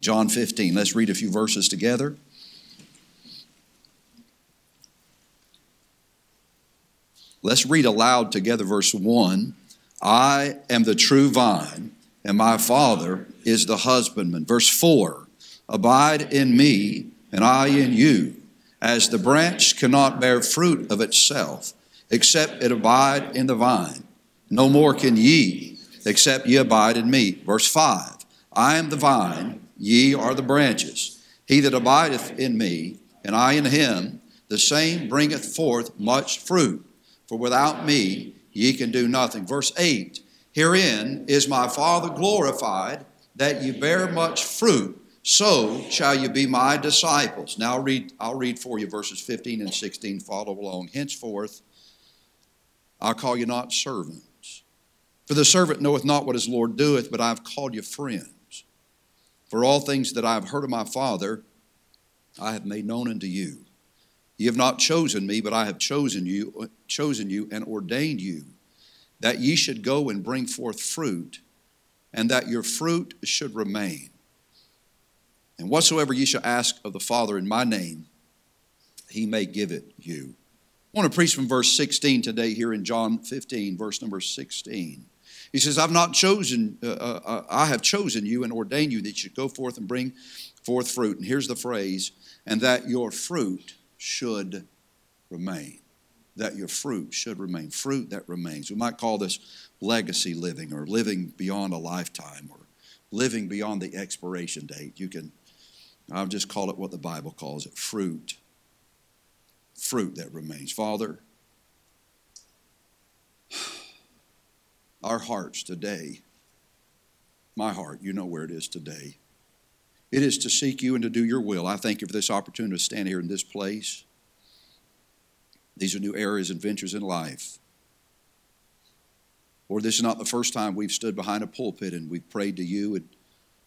John 15. Let's read a few verses together. Let's read aloud together verse 1. I am the true vine, and my Father is the husbandman. Verse 4 Abide in me, and I in you, as the branch cannot bear fruit of itself, except it abide in the vine. No more can ye, except ye abide in me. Verse 5 I am the vine, ye are the branches. He that abideth in me, and I in him, the same bringeth forth much fruit. For without me ye can do nothing. Verse 8 Herein is my Father glorified, that ye bear much fruit, so shall you be my disciples. Now I'll read, I'll read for you verses 15 and 16. Follow along. Henceforth, I'll call you not servants. For the servant knoweth not what his Lord doeth, but I have called you friends. For all things that I have heard of my Father, I have made known unto you. You have not chosen me, but I have chosen you, chosen you and ordained you that ye should go and bring forth fruit, and that your fruit should remain. And whatsoever ye shall ask of the Father in my name, he may give it you. I want to preach from verse 16 today here in John 15, verse number 16. He says, I've not chosen, uh, uh, uh I have chosen you and ordained you that you should go forth and bring forth fruit. And here's the phrase, and that your fruit should remain. That your fruit should remain. Fruit that remains. We might call this legacy living or living beyond a lifetime or living beyond the expiration date. You can, I'll just call it what the Bible calls it fruit. Fruit that remains. Father, our hearts today, my heart, you know where it is today. It is to seek you and to do your will. I thank you for this opportunity to stand here in this place. These are new areas and ventures in life. Lord, this is not the first time we've stood behind a pulpit and we've prayed to you and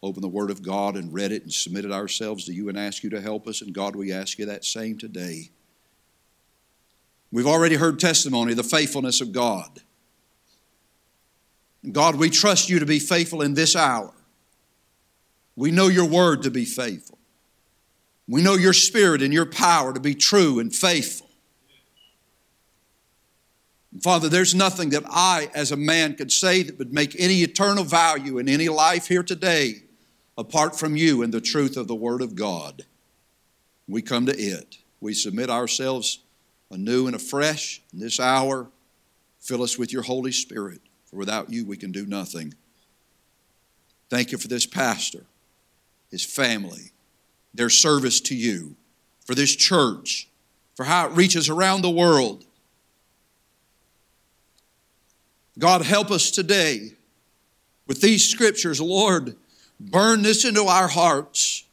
opened the Word of God and read it and submitted ourselves to you and asked you to help us. And God, we ask you that same today. We've already heard testimony of the faithfulness of God. God, we trust you to be faithful in this hour. We know your word to be faithful. We know your spirit and your power to be true and faithful. Father, there's nothing that I, as a man, could say that would make any eternal value in any life here today apart from you and the truth of the Word of God. We come to it. We submit ourselves anew and afresh in this hour. Fill us with your Holy Spirit, without you we can do nothing. Thank you for this pastor his family, their service to you, for this church, for how it reaches around the world. God, help us today with these scriptures. Lord, burn this into our hearts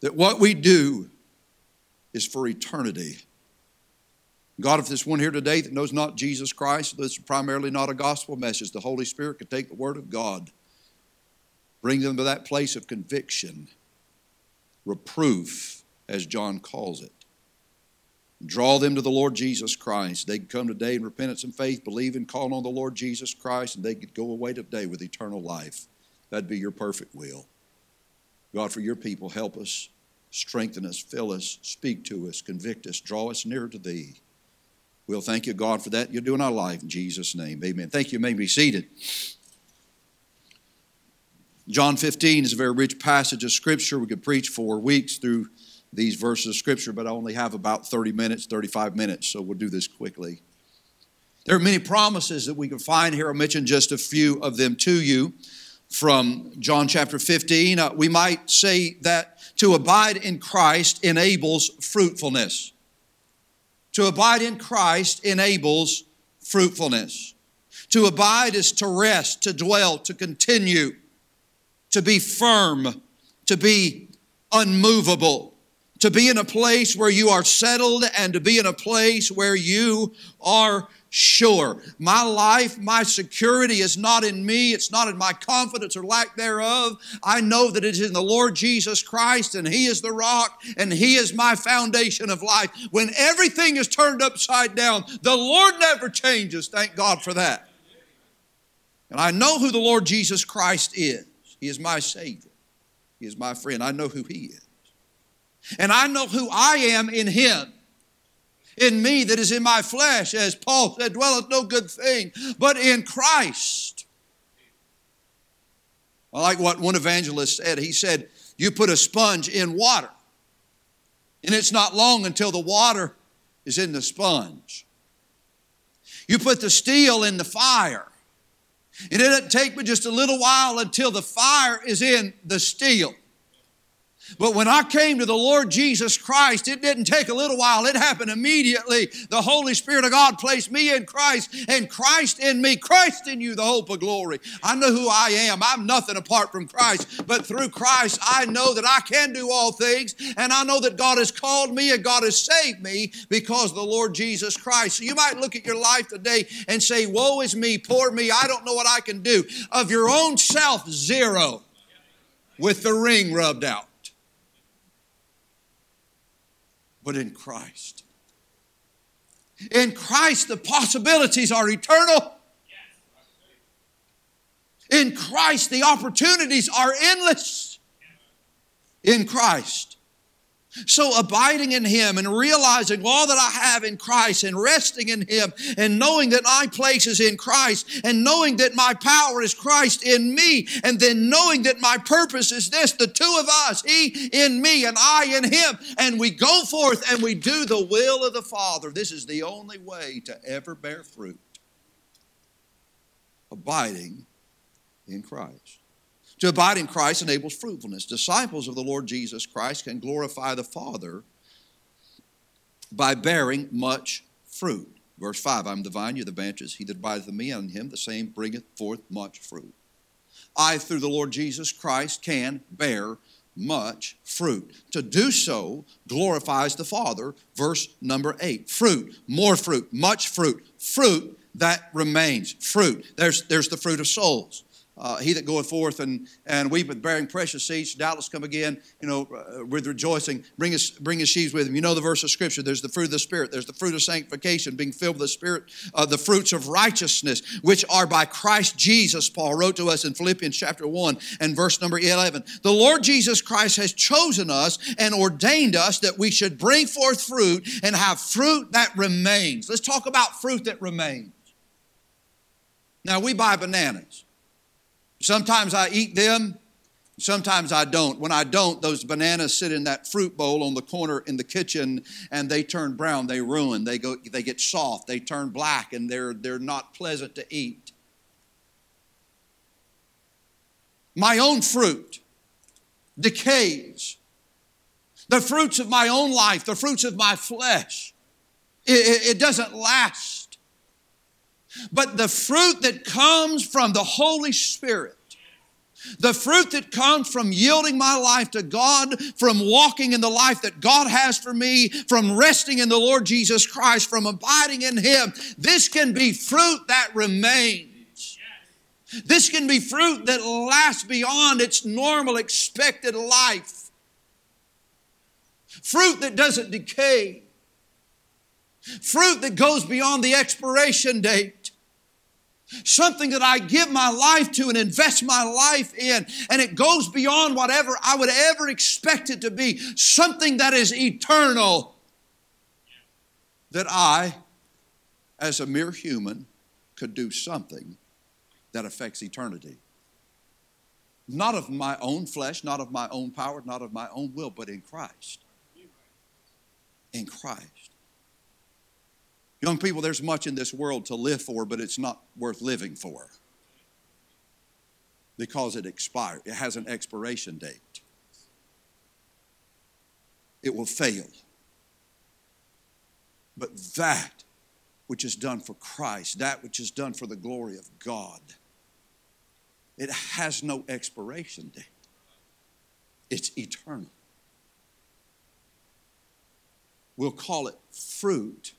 that what we do is for eternity. God, if there's one here today that knows not Jesus Christ, this is primarily not a gospel message, the Holy Spirit could take the Word of God Bring them to that place of conviction, reproof, as John calls it. Draw them to the Lord Jesus Christ. They could come today in repentance and faith, believe and call on the Lord Jesus Christ, and they could go away today with eternal life. That'd be your perfect will. God, for your people, help us, strengthen us, fill us, speak to us, convict us, draw us nearer to Thee. We'll thank you, God, for that you're doing our life in Jesus' name. Amen. Thank you. you may be seated. John 15 is a very rich passage of Scripture. We could preach for weeks through these verses of Scripture, but I only have about 30 minutes, 35 minutes, so we'll do this quickly. There are many promises that we can find here. I'll mention just a few of them to you from John chapter 15. Uh, we might say that to abide in Christ enables fruitfulness. To abide in Christ enables fruitfulness. To abide is to rest, to dwell, to continue to be firm, to be unmovable, to be in a place where you are settled and to be in a place where you are sure. My life, my security is not in me, it's not in my confidence or lack thereof. I know that it is in the Lord Jesus Christ, and He is the rock, and He is my foundation of life. When everything is turned upside down, the Lord never changes. Thank God for that. And I know who the Lord Jesus Christ is. He is my Savior. He is my friend. I know who He is. And I know who I am in Him. In me that is in my flesh, as Paul said, dwelleth no good thing, but in Christ. I like what one evangelist said. He said, You put a sponge in water, and it's not long until the water is in the sponge. You put the steel in the fire, and it doesn't take but just a little while until the fire is in the steel. But when I came to the Lord Jesus Christ, it didn't take a little while. It happened immediately. The Holy Spirit of God placed me in Christ and Christ in me, Christ in you, the hope of glory. I know who I am. I'm nothing apart from Christ. But through Christ, I know that I can do all things. And I know that God has called me and God has saved me because of the Lord Jesus Christ. So you might look at your life today and say, Woe is me, poor me. I don't know what I can do. Of your own self, zero with the ring rubbed out. But in Christ. In Christ, the possibilities are eternal. In Christ, the opportunities are endless. In Christ. So, abiding in Him and realizing all that I have in Christ and resting in Him and knowing that my place is in Christ and knowing that my power is Christ in me and then knowing that my purpose is this the two of us, He in me and I in Him, and we go forth and we do the will of the Father. This is the only way to ever bear fruit. Abiding in Christ. To abide in Christ enables fruitfulness. Disciples of the Lord Jesus Christ can glorify the Father by bearing much fruit. Verse 5 I'm the vine, you're the branches. He that abideth in me and him, the same bringeth forth much fruit. I, through the Lord Jesus Christ, can bear much fruit. To do so glorifies the Father. Verse number 8 fruit, more fruit, much fruit, fruit that remains. Fruit. There's, there's the fruit of souls. Uh, he that goeth forth and, and weepeth, bearing precious seeds, doubtless come again, you know, uh, with rejoicing. Bring his, bring his sheaves with him. You know the verse of Scripture. There's the fruit of the Spirit. There's the fruit of sanctification, being filled with the Spirit. Uh, the fruits of righteousness, which are by Christ Jesus, Paul wrote to us in Philippians chapter 1 and verse number 11. The Lord Jesus Christ has chosen us and ordained us that we should bring forth fruit and have fruit that remains. Let's talk about fruit that remains. Now, we buy bananas. Sometimes I eat them, sometimes I don't. When I don't, those bananas sit in that fruit bowl on the corner in the kitchen and they turn brown, they ruin, they go they get soft, they turn black and they're they're not pleasant to eat. My own fruit decays. The fruits of my own life, the fruits of my flesh, it, it doesn't last but the fruit that comes from the Holy Spirit, the fruit that comes from yielding my life to God, from walking in the life that God has for me, from resting in the Lord Jesus Christ, from abiding in Him, this can be fruit that remains. This can be fruit that lasts beyond its normal expected life. Fruit that doesn't decay. Fruit that goes beyond the expiration date something that I give my life to and invest my life in, and it goes beyond whatever I would ever expect it to be, something that is eternal, that I, as a mere human, could do something that affects eternity. Not of my own flesh, not of my own power, not of my own will, but in Christ. In Christ. Young people, there's much in this world to live for, but it's not worth living for because it expires. It has an expiration date. It will fail. But that which is done for Christ, that which is done for the glory of God, it has no expiration date. It's eternal. We'll call it fruit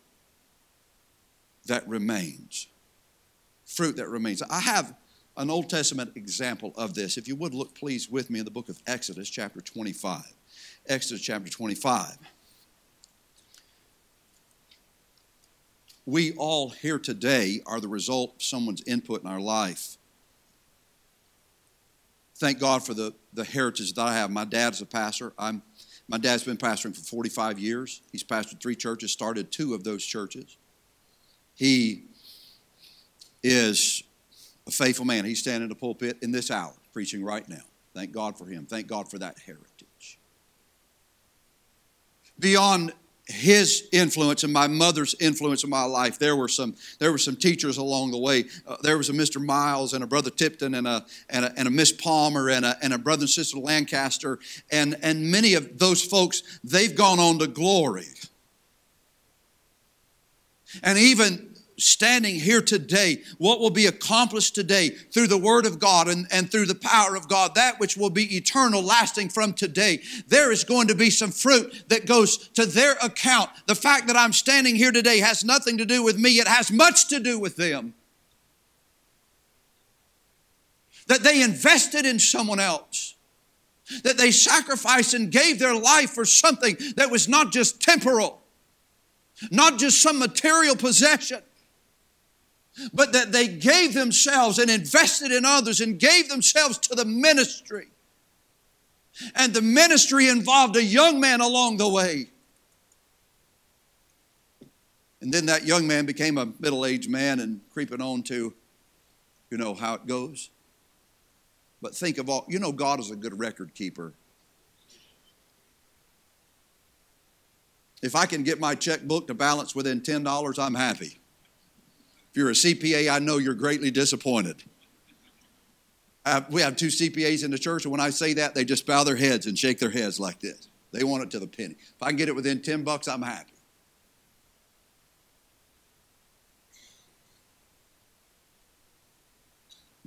that remains. Fruit that remains. I have an Old Testament example of this. If you would look, please, with me in the book of Exodus, chapter 25. Exodus, chapter 25. We all here today are the result of someone's input in our life. thank God for the, the heritage that I have. My dad's a pastor. I'm, my dad's been pastoring for 45 years. He's pastored three churches, started two of those churches. He is a faithful man. He's standing in the pulpit in this hour, preaching right now. Thank God for him. Thank God for that heritage. Beyond his influence and my mother's influence in my life. There were some there were some teachers along the way. Uh, there was a Mr. Miles and a brother Tipton and a and a, and a Miss Palmer and a, and a brother and sister Lancaster and and many of those folks they've gone on to glory. And even standing here today, what will be accomplished today through the Word of God and, and through the power of God, that which will be eternal, lasting from today, there is going to be some fruit that goes to their account. The fact that I'm standing here today has nothing to do with me, it has much to do with them. That they invested in someone else. That they sacrificed and gave their life for something that was not just temporal, not just some material possession, but that they gave themselves and invested in others and gave themselves to the ministry. And the ministry involved a young man along the way. And then that young man became a middle aged man and creeping on to, you know, how it goes. But think of all, you know, God is a good record keeper. If I can get my checkbook to balance within $10, I'm happy. If you're a CPA, I know you're greatly disappointed. We have two CPAs in the church, and when I say that, they just bow their heads and shake their heads like this. They want it to the penny. If I can get it within 10 bucks, I'm happy.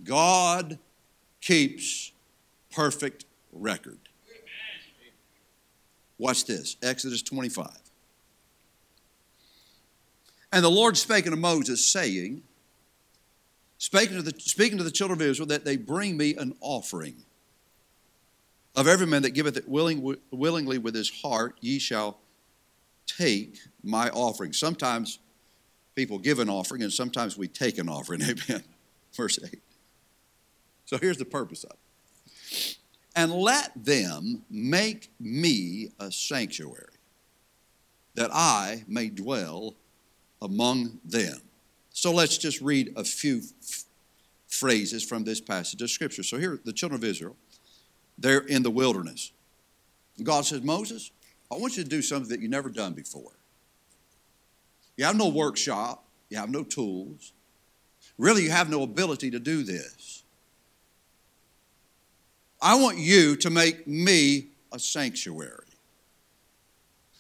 God keeps perfect record. Watch this Exodus 25. And the Lord spake unto Moses, saying, speaking to, the, speaking to the children of Israel, that they bring me an offering. Of every man that giveth it willing, willingly with his heart, ye shall take my offering. Sometimes people give an offering, and sometimes we take an offering. Amen. Verse 8. So here's the purpose of it. And let them make me a sanctuary, that I may dwell among them. So let's just read a few f- phrases from this passage of Scripture. So here, the children of Israel, they're in the wilderness. God says, Moses, I want you to do something that you've never done before. You have no workshop, you have no tools. Really, you have no ability to do this. I want you to make me a sanctuary.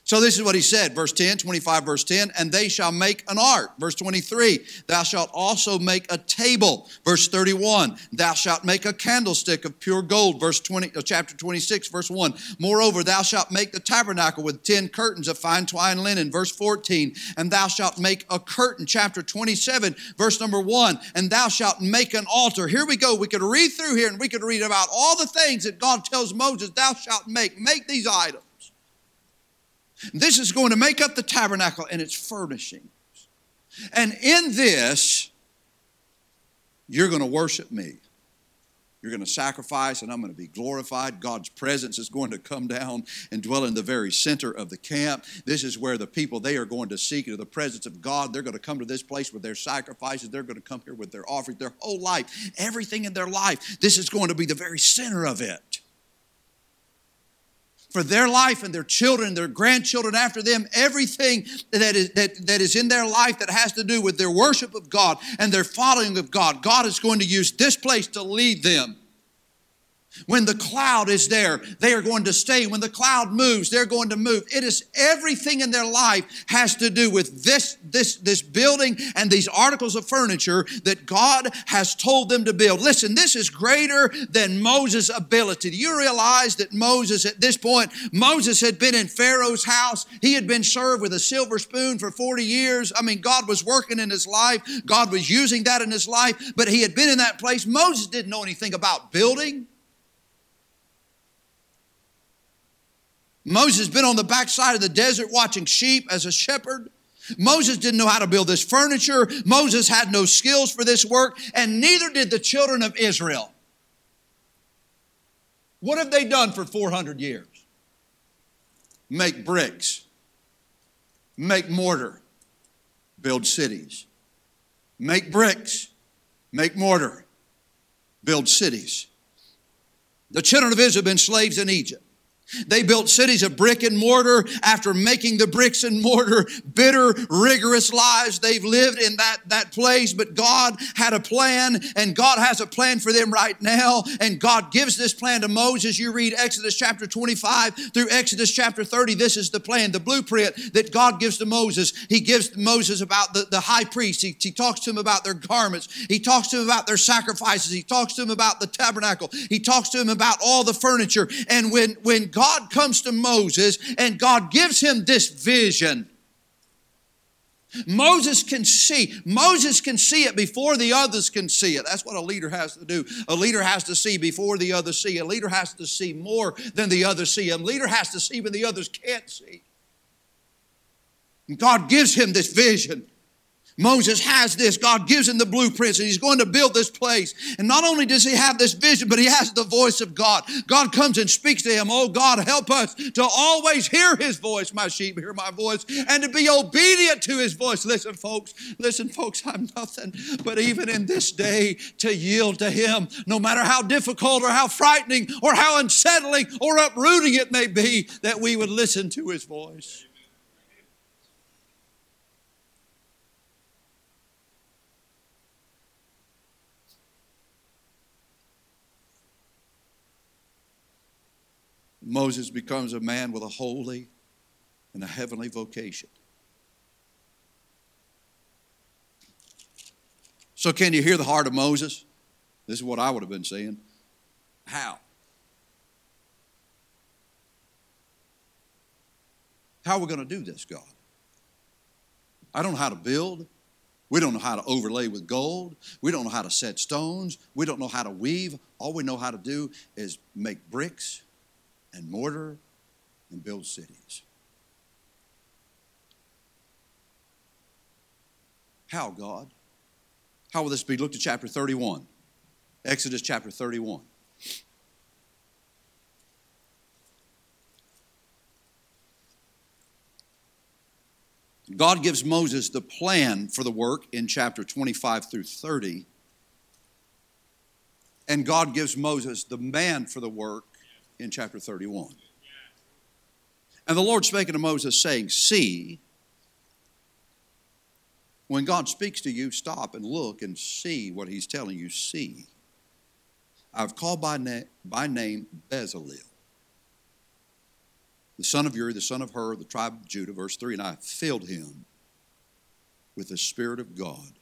So this is what he said, verse 10, 25, verse 10, and they shall make an ark. Verse 23, thou shalt also make a table. Verse 31, thou shalt make a candlestick of pure gold. Verse 20, uh, chapter 26, verse 1. Moreover, thou shalt make the tabernacle with 10 curtains of fine twined linen. Verse 14, and thou shalt make a curtain. Chapter 27, verse number 1, and thou shalt make an altar. Here we go. We could read through here and we could read about all the things that God tells Moses, thou shalt make. Make these items. This is going to make up the tabernacle and its furnishings. And in this, you're going to worship me. You're going to sacrifice, and I'm going to be glorified. God's presence is going to come down and dwell in the very center of the camp. This is where the people they are going to seek the presence of God. They're going to come to this place with their sacrifices. They're going to come here with their offerings, their whole life, everything in their life. This is going to be the very center of it for their life and their children, their grandchildren after them, everything that is, that, that is in their life that has to do with their worship of God and their following of God, God is going to use this place to lead them. When the cloud is there, they are going to stay. When the cloud moves, they're going to move. It is everything in their life has to do with this, this, this building and these articles of furniture that God has told them to build. Listen, this is greater than Moses' ability. Do you realize that Moses, at this point, Moses had been in Pharaoh's house. He had been served with a silver spoon for 40 years. I mean, God was working in his life, God was using that in his life, but he had been in that place. Moses didn't know anything about building. Moses has been on the backside of the desert watching sheep as a shepherd. Moses didn't know how to build this furniture. Moses had no skills for this work, and neither did the children of Israel. What have they done for 400 years? Make bricks, make mortar, build cities. Make bricks, make mortar, build cities. The children of Israel have been slaves in Egypt. They built cities of brick and mortar after making the bricks and mortar bitter, rigorous lives they've lived in that, that place. But God had a plan, and God has a plan for them right now. And God gives this plan to Moses. You read Exodus chapter 25 through Exodus chapter 30. This is the plan, the blueprint that God gives to Moses. He gives Moses about the, the high priest, he, he talks to him about their garments, he talks to him about their sacrifices, he talks to him about the tabernacle, he talks to him about all the furniture. And when, when God comes to Moses and God gives him this vision. Moses can see. Moses can see it before the others can see it. That's what a leader has to do. A leader has to see before the others see. A leader has to see more than the others see. A leader has to see when the others can't see. And God gives him this vision. Moses has this. God gives him the blueprints and he's going to build this place. And not only does he have this vision, but he has the voice of God. God comes and speaks to him. Oh, God, help us to always hear his voice. My sheep hear my voice and to be obedient to his voice. Listen, folks, listen, folks, I'm nothing but even in this day to yield to him, no matter how difficult or how frightening or how unsettling or uprooting it may be, that we would listen to his voice. Moses becomes a man with a holy and a heavenly vocation. So, can you hear the heart of Moses? This is what I would have been saying. How? How are we going to do this, God? I don't know how to build. We don't know how to overlay with gold. We don't know how to set stones. We don't know how to weave. All we know how to do is make bricks and mortar and build cities. How, God? How will this be? Look to chapter 31. Exodus chapter 31. God gives Moses the plan for the work in chapter 25 through 30. And God gives Moses the man for the work in chapter 31. And the Lord spake unto Moses, saying, See, when God speaks to you, stop and look and see what he's telling you. See. I've called by, na- by name Bezalel, the son of Uri, the son of Hur, the tribe of Judah, verse 3, and I filled him with the Spirit of God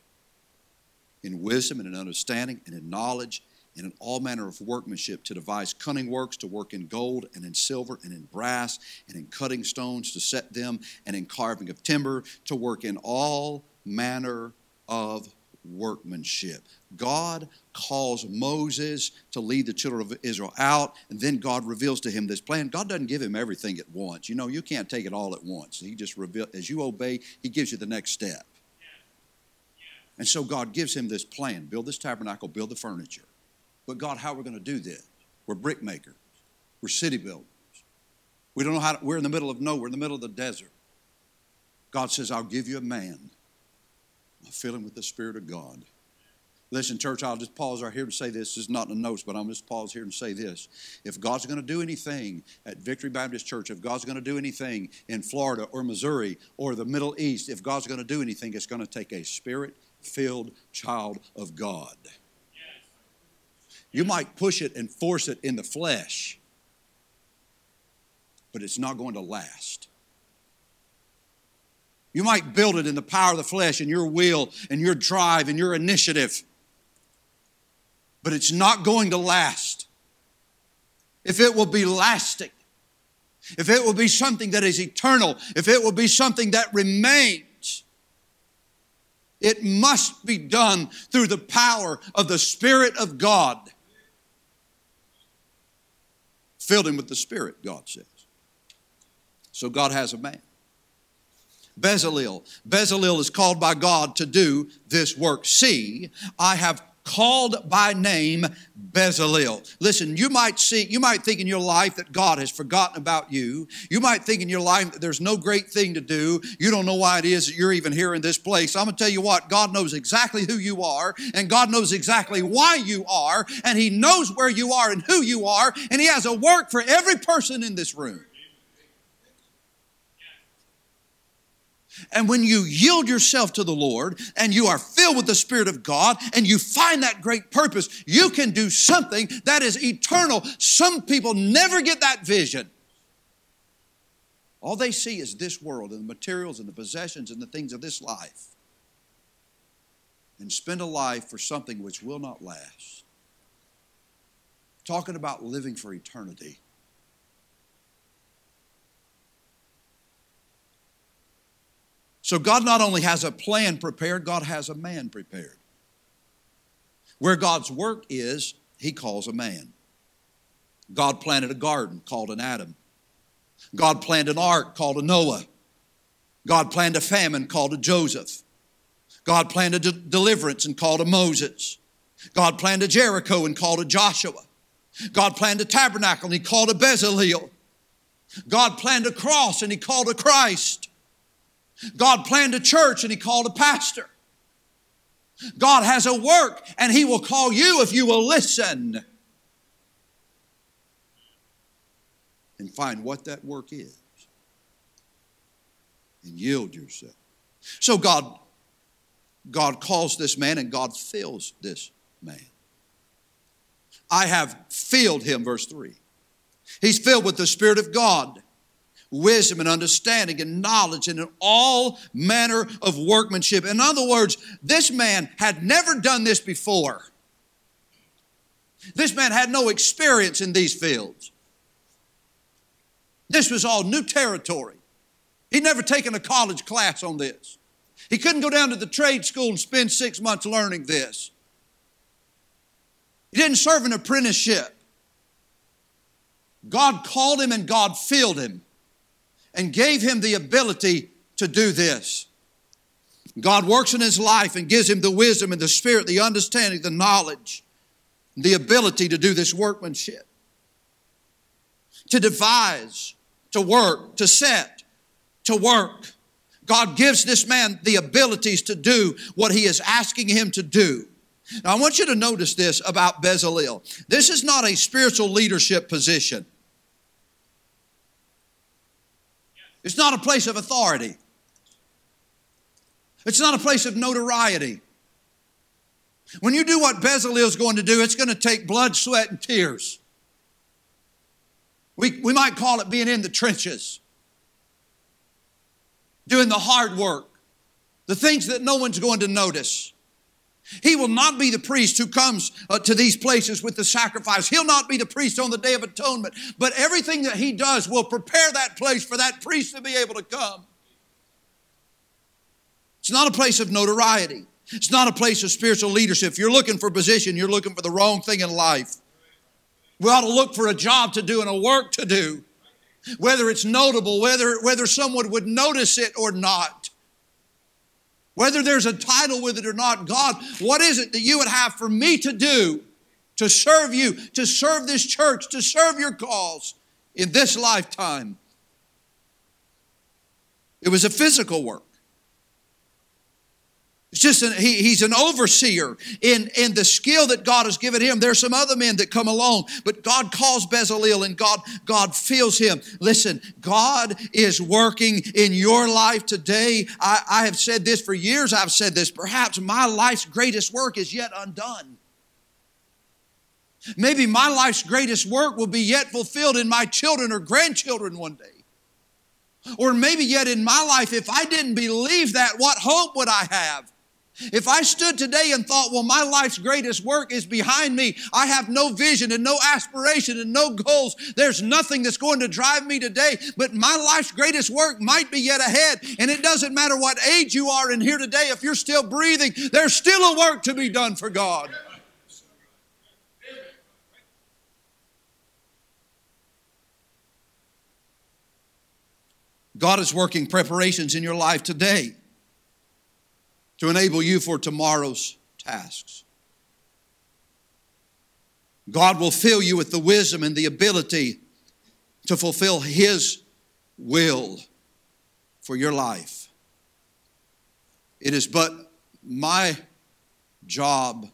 in wisdom and in understanding and in knowledge and in all manner of workmanship to devise cunning works, to work in gold and in silver and in brass and in cutting stones to set them, and in carving of timber, to work in all manner of workmanship. God calls Moses to lead the children of Israel out, and then God reveals to him this plan. God doesn't give him everything at once. You know, you can't take it all at once. He just reveals, as you obey, He gives you the next step. And so God gives him this plan build this tabernacle, build the furniture. But God, how are we going to do this? We're brick makers. We're city builders. We don't know how to, we're in the middle of nowhere, in the middle of the desert. God says, I'll give you a man. I'll fill him with the Spirit of God. Listen, church, I'll just pause right here and say this. This is not in the notes, but I'm just pause here and say this. If God's going to do anything at Victory Baptist Church, if God's going to do anything in Florida or Missouri or the Middle East, if God's going to do anything, it's going to take a spirit filled child of God. You might push it and force it in the flesh, but it's not going to last. You might build it in the power of the flesh and your will and your drive and your initiative, but it's not going to last. If it will be lasting, if it will be something that is eternal, if it will be something that remains, it must be done through the power of the Spirit of God filled him with the Spirit, God says. So God has a man. Bezalel. Bezalel is called by God to do this work. See, I have called by name Bezalel. Listen, you might see, you might think in your life that God has forgotten about you. You might think in your life that there's no great thing to do. You don't know why it is that you're even here in this place. I'm gonna tell you what, God knows exactly who you are, and God knows exactly why you are, and He knows where you are and who you are, and He has a work for every person in this room. And when you yield yourself to the Lord and you are filled with the Spirit of God and you find that great purpose, you can do something that is eternal. Some people never get that vision. All they see is this world and the materials and the possessions and the things of this life. And spend a life for something which will not last. Talking about living for eternity. So God not only has a plan prepared, God has a man prepared. Where God's work is, he calls a man. God planted a garden called an Adam. God planned an ark called a Noah. God planned a famine called a Joseph. God planned a de- deliverance and called a Moses. God planned a Jericho and called a Joshua. God planned a tabernacle and he called a Bezalel. God planned a cross and he called a Christ. God planned a church and He called a pastor. God has a work and He will call you if you will listen and find what that work is and yield yourself. So God God calls this man and God fills this man. I have filled him verse 3. He's filled with the spirit of God wisdom and understanding and knowledge and in all manner of workmanship. In other words, this man had never done this before. This man had no experience in these fields. This was all new territory. He'd never taken a college class on this. He couldn't go down to the trade school and spend six months learning this. He didn't serve an apprenticeship. God called him and God filled him and gave him the ability to do this. God works in his life and gives him the wisdom and the spirit, the understanding, the knowledge, the ability to do this workmanship, to devise, to work, to set, to work. God gives this man the abilities to do what he is asking him to do. Now, I want you to notice this about Bezalel. This is not a spiritual leadership position. It's not a place of authority. It's not a place of notoriety. When you do what Bezalel is going to do, it's going to take blood, sweat, and tears. We, we might call it being in the trenches, doing the hard work, the things that no one's going to notice. He will not be the priest who comes uh, to these places with the sacrifice. He'll not be the priest on the Day of Atonement, but everything that he does will prepare that place for that priest to be able to come. It's not a place of notoriety. It's not a place of spiritual leadership. If you're looking for position, you're looking for the wrong thing in life. We ought to look for a job to do and a work to do, whether it's notable, whether, whether someone would notice it or not. Whether there's a title with it or not, God, what is it that you would have for me to do to serve you, to serve this church, to serve your cause in this lifetime? It was a physical work. It's just an, he, he's an overseer in, in the skill that God has given him. There's some other men that come along, but God calls Bezalel and God, God fills him. Listen, God is working in your life today. I, I have said this for years. I've said this. Perhaps my life's greatest work is yet undone. Maybe my life's greatest work will be yet fulfilled in my children or grandchildren one day. Or maybe yet in my life, if I didn't believe that, what hope would I have? If I stood today and thought, well, my life's greatest work is behind me, I have no vision and no aspiration and no goals, there's nothing that's going to drive me today, but my life's greatest work might be yet ahead. And it doesn't matter what age you are in here today, if you're still breathing, there's still a work to be done for God. God is working preparations in your life today to enable you for tomorrow's tasks. God will fill you with the wisdom and the ability to fulfill His will for your life. It is but my job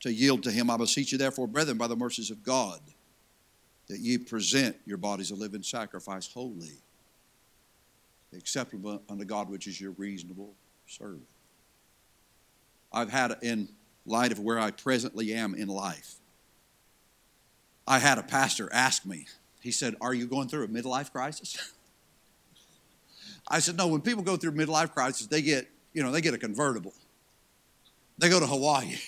to yield to Him. I beseech you, therefore, brethren, by the mercies of God, that ye present your bodies a living sacrifice, holy, acceptable unto God, which is your reasonable service. I've had, in light of where I presently am in life, I had a pastor ask me, he said, Are you going through a midlife crisis? I said, No, when people go through midlife crisis, they get, you know, they get a convertible. They go to Hawaii.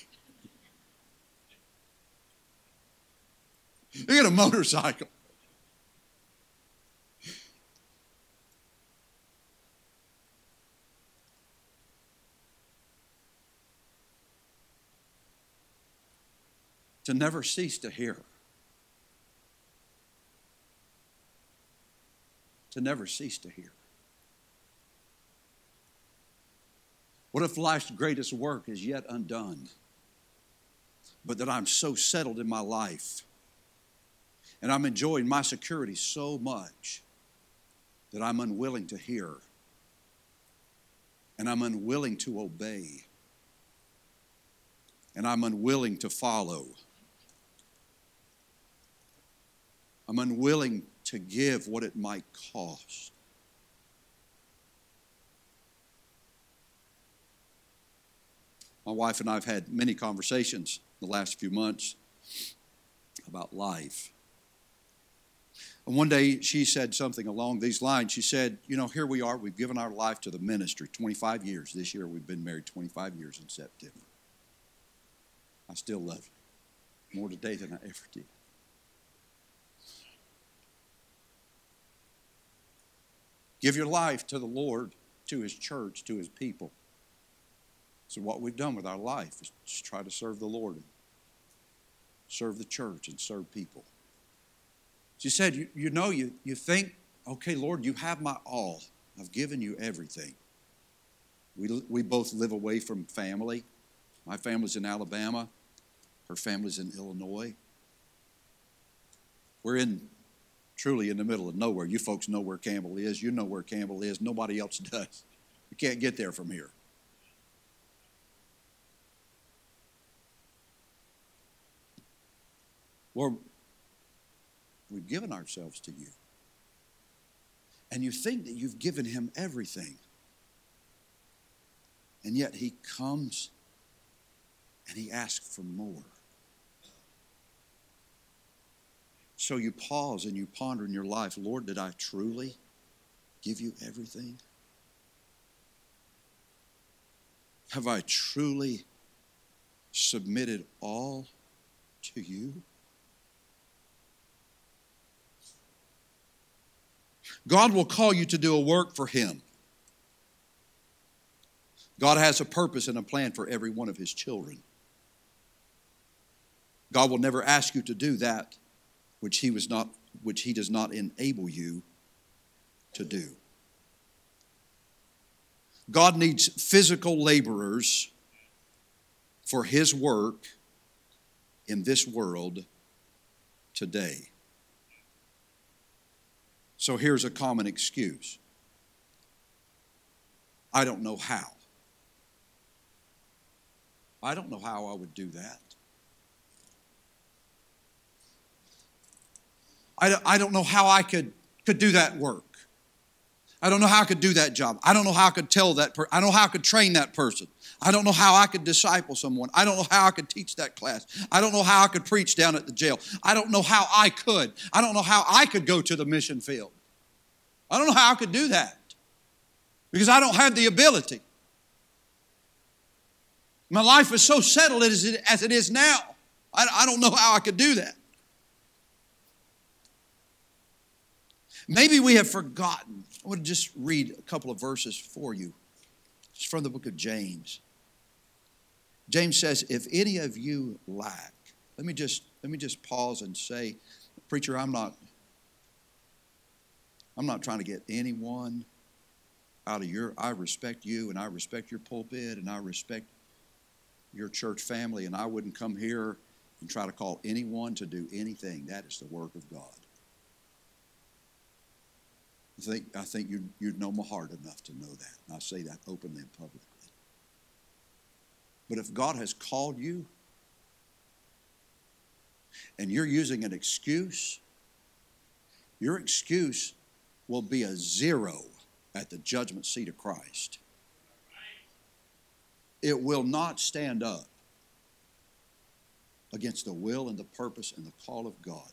They get a motorcycle. To never cease to hear. To never cease to hear. What if life's greatest work is yet undone? But that I'm so settled in my life and I'm enjoying my security so much that I'm unwilling to hear and I'm unwilling to obey and I'm unwilling to follow. I'm unwilling to give what it might cost. My wife and I have had many conversations the last few months about life. And one day she said something along these lines. She said, You know, here we are. We've given our life to the ministry 25 years. This year we've been married 25 years in September. I still love you more today than I ever did. Give your life to the Lord, to His church, to His people. So, what we've done with our life is just try to serve the Lord, and serve the church, and serve people. She said, You, you know, you, you think, okay, Lord, you have my all. I've given you everything. We, we both live away from family. My family's in Alabama, her family's in Illinois. We're in truly in the middle of nowhere. You folks know where Campbell is. You know where Campbell is. Nobody else does. You can't get there from here. Lord, We've given ourselves to you. And you think that you've given him everything. And yet he comes and he asks for more. So you pause and you ponder in your life Lord, did I truly give you everything? Have I truly submitted all to you? God will call you to do a work for Him. God has a purpose and a plan for every one of His children. God will never ask you to do that which He was not, which He does not enable you to do. God needs physical laborers for His work in this world today. So here's a common excuse I don't know how. I don't know how I would do that. I don't, I don't know how I could, could do that work. I don't know how I could do that job. I don't know how I could tell that person. I don't know how I could train that person. I don't know how I could disciple someone. I don't know how I could teach that class. I don't know how I could preach down at the jail. I don't know how I could. I don't know how I could go to the mission field. I don't know how I could do that because I don't have the ability. My life is so settled as it, as it is now. I, I don't know how I could do that. Maybe we have forgotten. I want to just read a couple of verses for you. It's from the book of James. James says, if any of you lack, let me just let me just pause and say, preacher, I'm not I'm not trying to get anyone out of your, I respect you and I respect your pulpit and I respect your church family and I wouldn't come here and try to call anyone to do anything, that is the work of God. I think, I think you, you know my heart enough to know that. And I say that openly and publicly. But if God has called you and you're using an excuse, your excuse will be a zero at the judgment seat of Christ. It will not stand up against the will and the purpose and the call of God.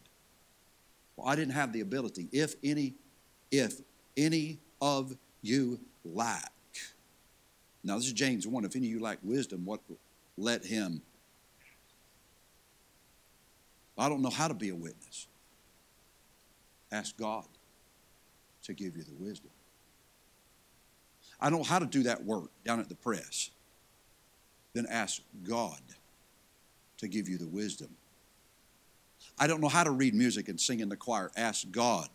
Well, I didn't have the ability. If any, if any of you lack, now this is James 1, if any of you lack wisdom, what let him. I don't know how to be a witness. Ask God to give you the wisdom. I know how to do that work down at the press. Then ask God to give you the wisdom. I don't know how to read music and sing in the choir. Ask God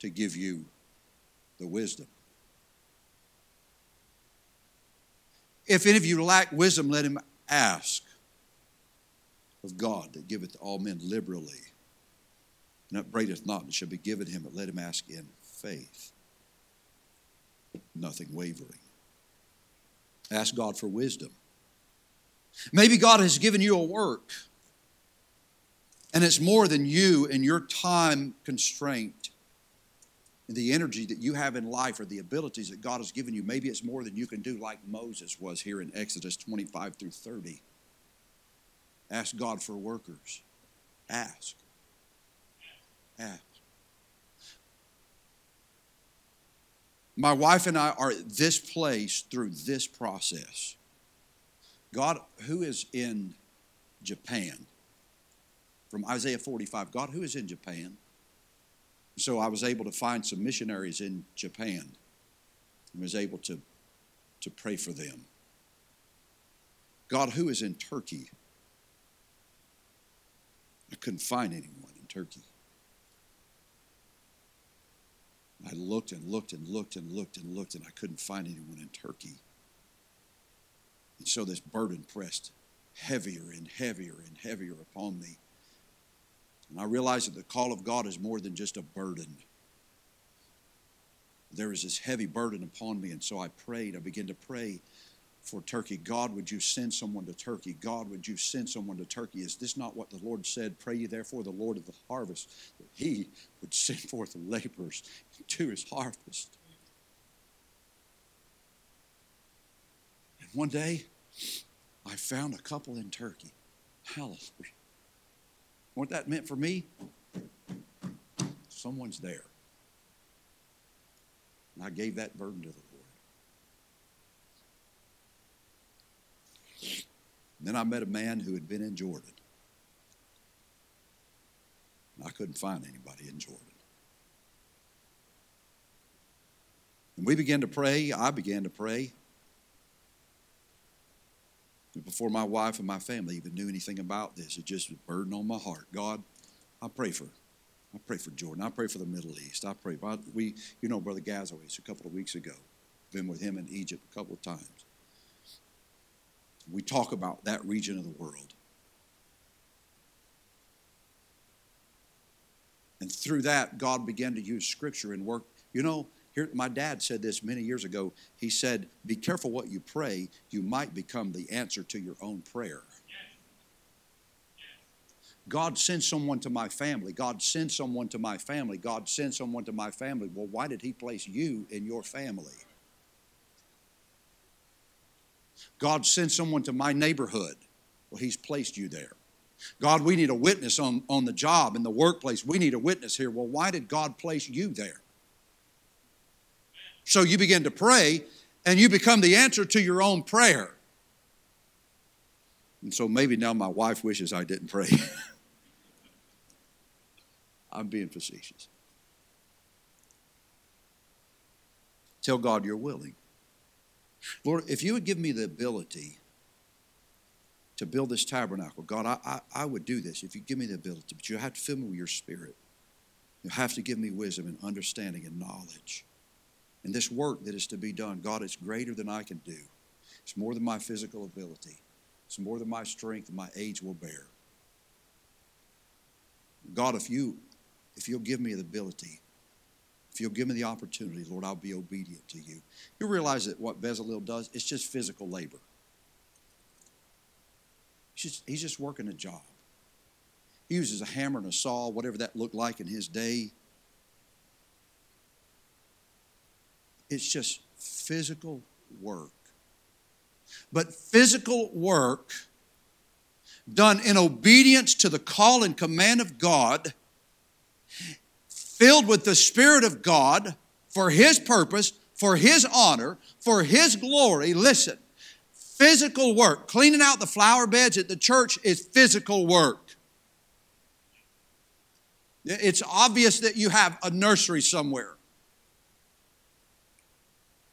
to give you the wisdom. If any of you lack wisdom, let him ask of God that giveth all men liberally and upbraideth not, and shall be given him, but let him ask in faith, nothing wavering. Ask God for wisdom. Maybe God has given you a work, and it's more than you and your time constraint the energy that you have in life or the abilities that God has given you. Maybe it's more than you can do, like Moses was here in Exodus 25 through 30. Ask God for workers. Ask. Ask. My wife and I are at this place through this process. God, who is in Japan? From Isaiah 45, God, who is in Japan? So I was able to find some missionaries in Japan and was able to, to pray for them. God, who is in Turkey? I couldn't find anyone in Turkey. I looked and looked and looked and looked and looked, and I couldn't find anyone in Turkey. And so this burden pressed heavier and heavier and heavier upon me. And I realized that the call of God is more than just a burden. There was this heavy burden upon me, and so I prayed. I began to pray for Turkey. God, would you send someone to Turkey? God, would you send someone to Turkey? Is this not what the Lord said? Pray ye therefore the Lord of the harvest, that he would send forth laborers to his harvest. And one day, I found a couple in Turkey. Hallelujah. What that meant for me? Someone's there. And I gave that burden to the Lord. Then I met a man who had been in Jordan. And I couldn't find anybody in Jordan. And we began to pray. I began to pray before my wife and my family even knew anything about this. It just was burden on my heart. God, I pray for, I pray for Jordan. I pray for the Middle East. I pray. For we, you know, Brother Gazaway, a couple of weeks ago. Been with him in Egypt a couple of times. We talk about that region of the world. And through that, God began to use Scripture and work. You know, here, my dad said this many years ago. He said, Be careful what you pray, you might become the answer to your own prayer. God sent someone to my family. God sent someone to my family. God sent someone to my family. Well, why did He place you in your family? God sent someone to my neighborhood. Well, He's placed you there. God, we need a witness on, on the job, in the workplace. We need a witness here. Well, why did God place you there? So you begin to pray, and you become the answer to your own prayer. And so maybe now my wife wishes I didn't pray. I'm being facetious. Tell God you're willing. Lord, if you would give me the ability to build this tabernacle, God, I, I, I would do this if you give me the ability, but you have to fill me with your spirit. You have to give me wisdom and understanding and knowledge. And this work that is to be done, God, it's greater than I can do. It's more than my physical ability. It's more than my strength and my age will bear. God, if you if you'll give me the ability, if you'll give me the opportunity, Lord, I'll be obedient to you. You realize that what Bezalel does, it's just physical labor. He's just, he's just working a job. He uses a hammer and a saw, whatever that looked like in his day. It's just physical work. But physical work done in obedience to the call and command of God, filled with the Spirit of God for His purpose, for His honor, for His glory. Listen, physical work, cleaning out the flower beds at the church is physical work. It's obvious that you have a nursery somewhere.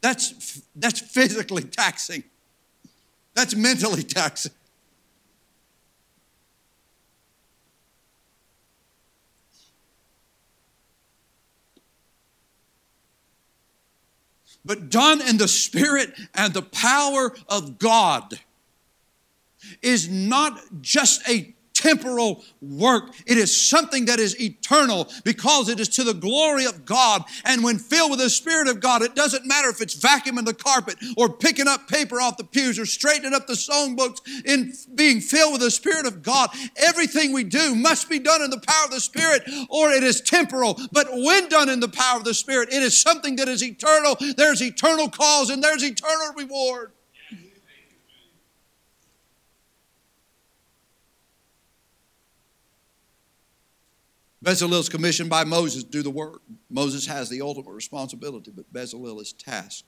That's, that's physically taxing. That's mentally taxing. But done in the spirit and the power of God is not just a temporal work. It is something that is eternal because it is to the glory of God. And when filled with the Spirit of God, it doesn't matter if it's vacuuming the carpet or picking up paper off the pews or straightening up the songbooks in being filled with the Spirit of God. Everything we do must be done in the power of the Spirit or it is temporal. But when done in the power of the Spirit, it is something that is eternal. There's eternal cause and there's eternal reward. Bezalel is commissioned by Moses to do the work. Moses has the ultimate responsibility, but Bezalel is tasked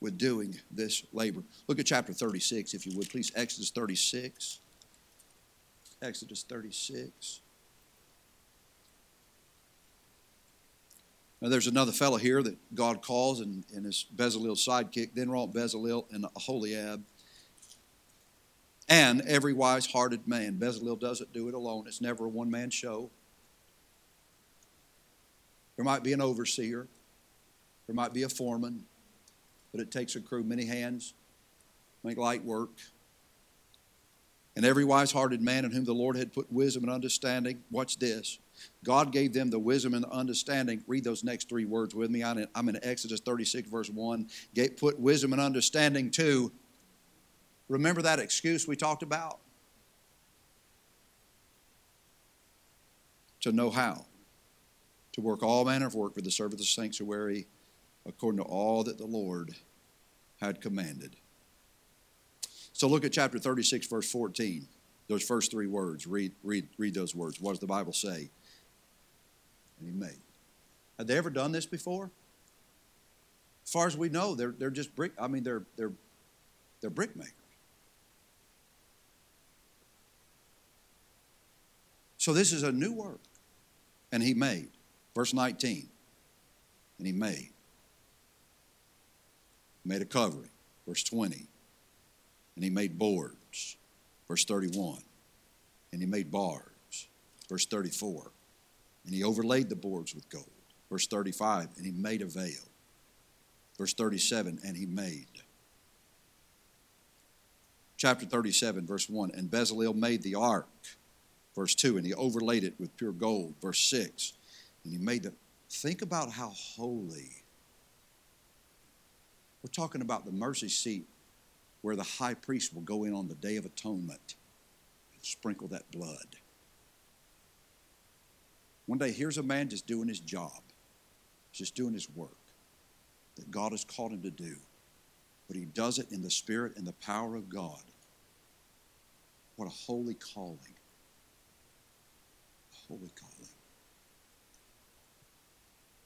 with doing this labor. Look at chapter 36, if you would, please. Exodus 36. Exodus 36. Now, there's another fellow here that God calls, and, and is Bezalel's sidekick. Then wrought Bezalel and Aholiab and every wise hearted man. Bezalel doesn't do it alone, it's never a one man show. There might be an overseer, there might be a foreman, but it takes a crew, many hands, make light work. And every wise hearted man in whom the Lord had put wisdom and understanding, watch this. God gave them the wisdom and the understanding. Read those next three words with me. I'm in Exodus 36, verse 1. Put wisdom and understanding to. Remember that excuse we talked about? To know how to work all manner of work for the service of the sanctuary according to all that the Lord had commanded. So look at chapter 36, verse 14. Those first three words. Read, read, read those words. What does the Bible say? And he made. Had they ever done this before? As far as we know, they're, they're just brick, I mean, they're, they're, they're brick makers. So this is a new work. And he made. Verse 19. And he made. Made a covering. Verse 20. And he made boards. Verse 31. And he made bars. Verse 34. And he overlaid the boards with gold. Verse 35. And he made a veil. Verse 37. And he made. Chapter 37, verse 1. And Bezalel made the ark. Verse 2. And he overlaid it with pure gold. Verse 6 and he made them. Think about how holy. We're talking about the mercy seat where the high priest will go in on the Day of Atonement and sprinkle that blood. One day, here's a man just doing his job, just doing his work that God has called him to do. But he does it in the spirit and the power of God. What a holy calling. A holy calling.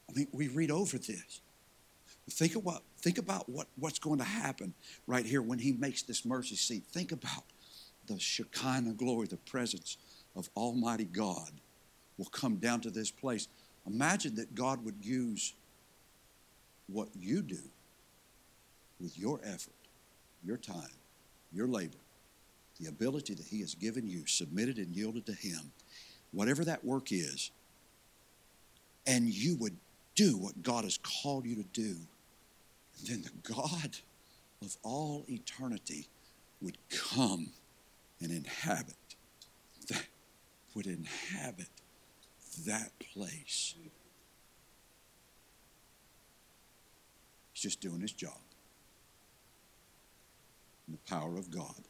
I mean, we read over this. Think about, think about what, what's going to happen right here when he makes this mercy seat. Think about the Shekinah glory, the presence of Almighty God will come down to this place. Imagine that God would use what you do with your effort, your time, your labor, the ability that He has given you, submitted and yielded to Him, whatever that work is, and you would do what God has called you to do, And then the God of all eternity would come and inhabit that would inhabit that place. He's just doing his job. In the power of God.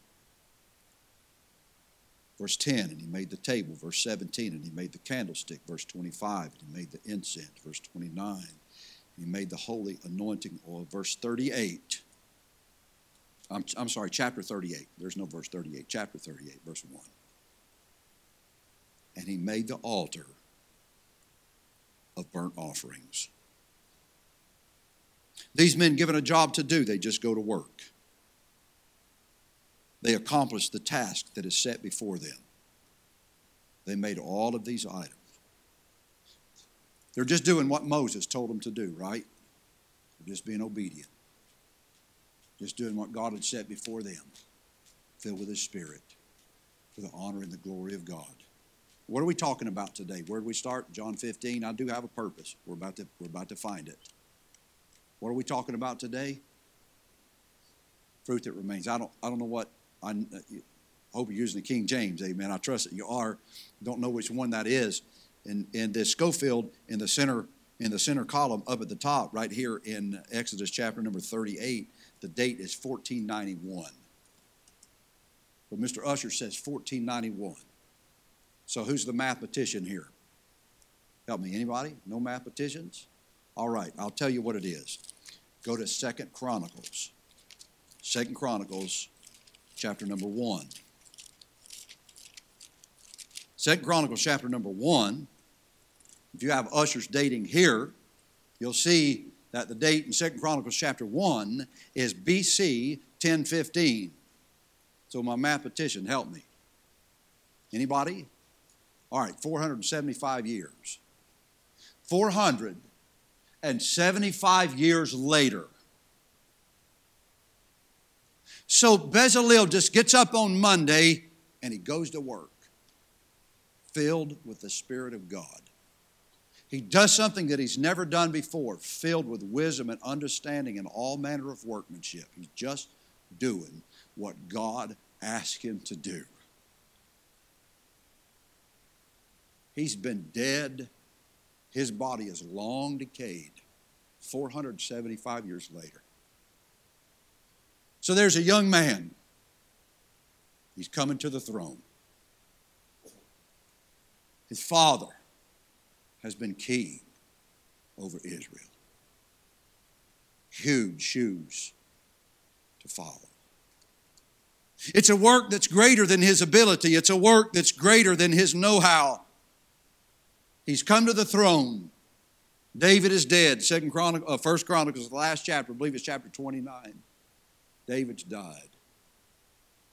Verse 10, and he made the table. Verse 17, and he made the candlestick. Verse 25, and he made the incense. Verse 29, and he made the holy anointing oil. Verse 38, I'm, I'm sorry, chapter 38. There's no verse 38. Chapter 38, verse 1. And he made the altar of burnt offerings. These men given a job to do, they just go to work. They accomplished the task that is set before them. They made all of these items. They're just doing what Moses told them to do, right? They're just being obedient. Just doing what God had set before them, filled with His Spirit, for the honor and the glory of God. What are we talking about today? Where do we start? John 15. I do have a purpose. We're about to, we're about to find it. What are we talking about today? Fruit that remains. I don't, I don't know what I hope you're using the King James, amen. I trust that you are. Don't know which one that is. And, and this Scofield in the center in the center column up at the top, right here in Exodus chapter number 38, the date is 1491. But Mr. Ussher says 1491. So who's the mathematician here? Help me. Anybody? No mathematicians? All right, I'll tell you what it is. Go to Second Chronicles. Second Chronicles chapter number 1. Second Chronicles chapter number 1. If you have Ussher's dating here, you'll see that the date in Second Chronicles chapter 1 is BC 1015. So my mathematician, help me. Anybody? All right, 475 years. 475 years later, so Bezalel just gets up on Monday and he goes to work, filled with the Spirit of God. He does something that he's never done before, filled with wisdom and understanding and all manner of workmanship. He's just doing what God asked him to do. He's been dead. His body is long decayed, 475 years later. So there's a young man. He's coming to the throne. His father has been king over Israel. Huge shoes to follow. It's a work that's greater than his ability, it's a work that's greater than his know how. He's come to the throne. David is dead. Second Chronicle, uh, First Chronicles, the last chapter, I believe it's chapter 29. David's died.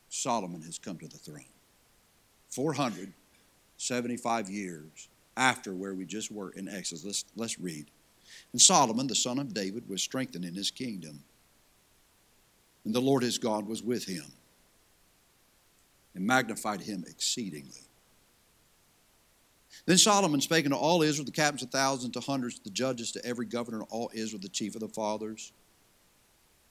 Solomon has come to the throne. 475 years after where we just were in Exodus. Let's, let's read. And Solomon, the son of David, was strengthened in his kingdom. And the Lord his God was with him and magnified him exceedingly. Then Solomon spake unto all Israel, the captains of thousands, to hundreds, the judges, to every governor, of all Israel, the chief of the fathers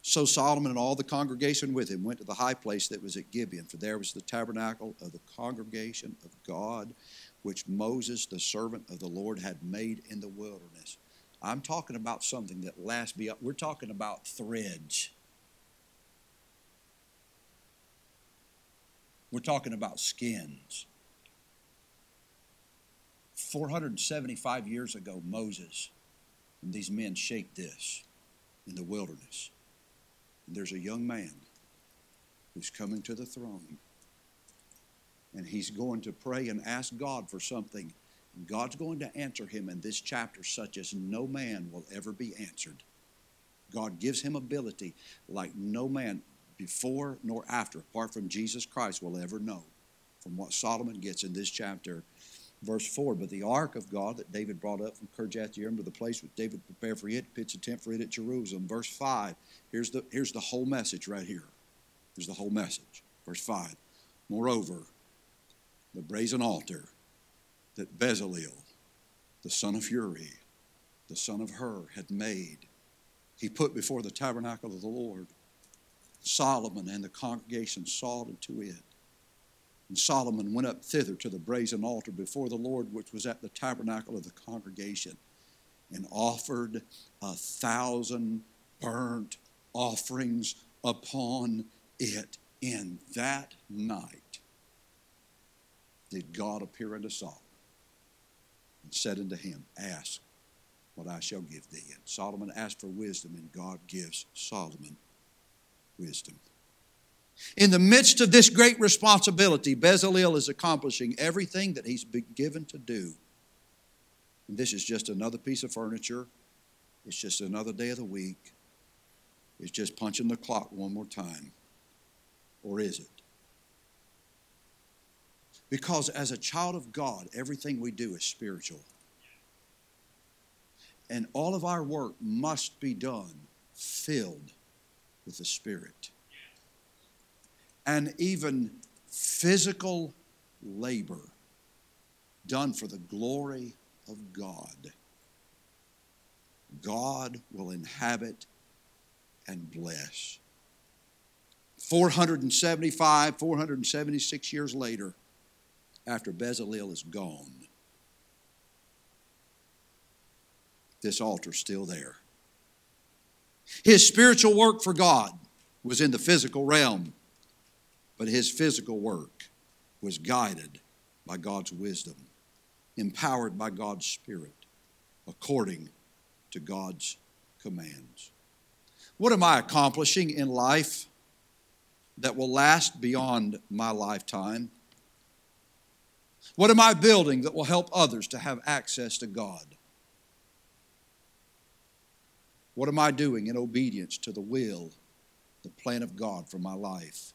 so Solomon and all the congregation with him went to the high place that was at Gibeon, for there was the tabernacle of the congregation of God, which Moses, the servant of the Lord, had made in the wilderness. I'm talking about something that lasts beyond, we're talking about threads. We're talking about skins. 475 years ago, Moses and these men shaped this in the wilderness. And there's a young man who's coming to the throne. And he's going to pray and ask God for something. And God's going to answer him in this chapter, such as no man will ever be answered. God gives him ability like no man before nor after, apart from Jesus Christ, will ever know. From what Solomon gets in this chapter, verse 4 But the ark of God that David brought up from Kirjath Jearim to the place which David prepared for it, pitched a tent for it at Jerusalem. Verse 5, here's the, here's the whole message right here. Here's the whole message. Verse 5 Moreover, the brazen altar that Bezalel, the son of Uri, the son of Hur, had made, he put before the tabernacle of the Lord. Solomon and the congregation saw into it And Solomon went up thither to the brazen altar before the Lord, which was at the tabernacle of the congregation, and offered a thousand burnt offerings upon it. In that night did God appear unto Solomon and said unto him, Ask what I shall give thee. And Solomon asked for wisdom, and God gives Solomon wisdom. In the midst of this great responsibility, Bezalel is accomplishing everything that he's been given to do. And this is just another piece of furniture. It's just another day of the week. It's just punching the clock one more time. Or is it? Because as a child of God, everything we do is spiritual. And all of our work must be done filled with the Spirit. And even physical labor done for the glory of God. God will inhabit and bless. 475, 476 years later, after Bezalel is gone, this altar's still there. His spiritual work for God was in the physical realm, but his physical work was guided by God's wisdom, empowered by God's Spirit, according to God's commands. What am I accomplishing in life that will last beyond my lifetime? What am I building that will help others to have access to God? What am I doing in obedience to the will, the plan of God for my life?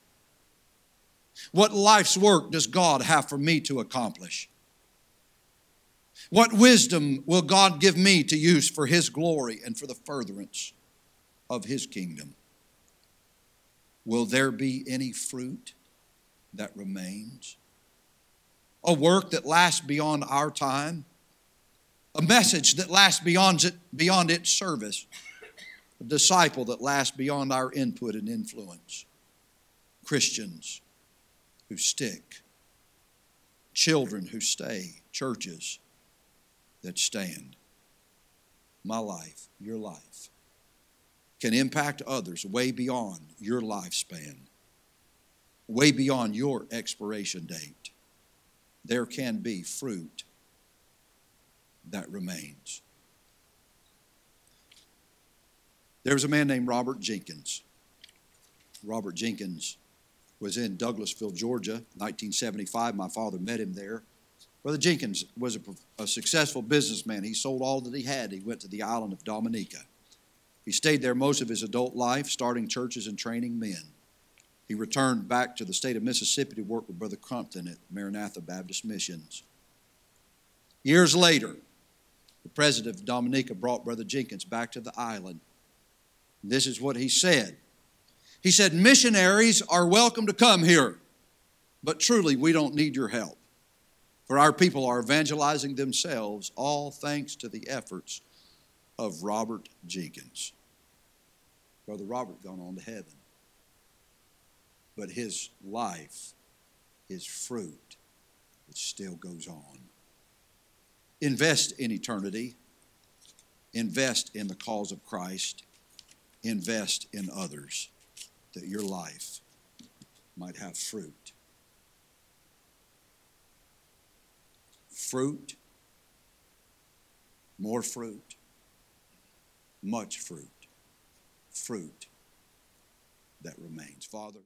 What life's work does God have for me to accomplish? What wisdom will God give me to use for His glory and for the furtherance of His kingdom? Will there be any fruit that remains? A work that lasts beyond our time? A message that lasts beyond, it, beyond its service? a disciple that lasts beyond our input and influence, Christians who stick, children who stay, churches that stand. My life, your life, can impact others way beyond your lifespan, way beyond your expiration date. There can be fruit that remains. There was a man named Robert Jenkins. Robert Jenkins was in Douglasville, Georgia, 1975. My father met him there. Brother Jenkins was a, a, successful businessman. He sold all that he had. He went to the island of Dominica. He stayed there most of his adult life, starting churches and training men. He returned back to the state of Mississippi to work with Brother Crumpton at Maranatha Baptist Missions. Years later, the president of Dominica brought Brother Jenkins back to the island this is what he said. He said, Missionaries are welcome to come here, but truly we don't need your help. For our people are evangelizing themselves, all thanks to the efforts of Robert Jenkins. Brother Robert gone on to heaven. But his life, his fruit, it still goes on. Invest in eternity. Invest in the cause of Christ invest in others that your life might have fruit. Fruit, more fruit, much fruit, fruit that remains. Father,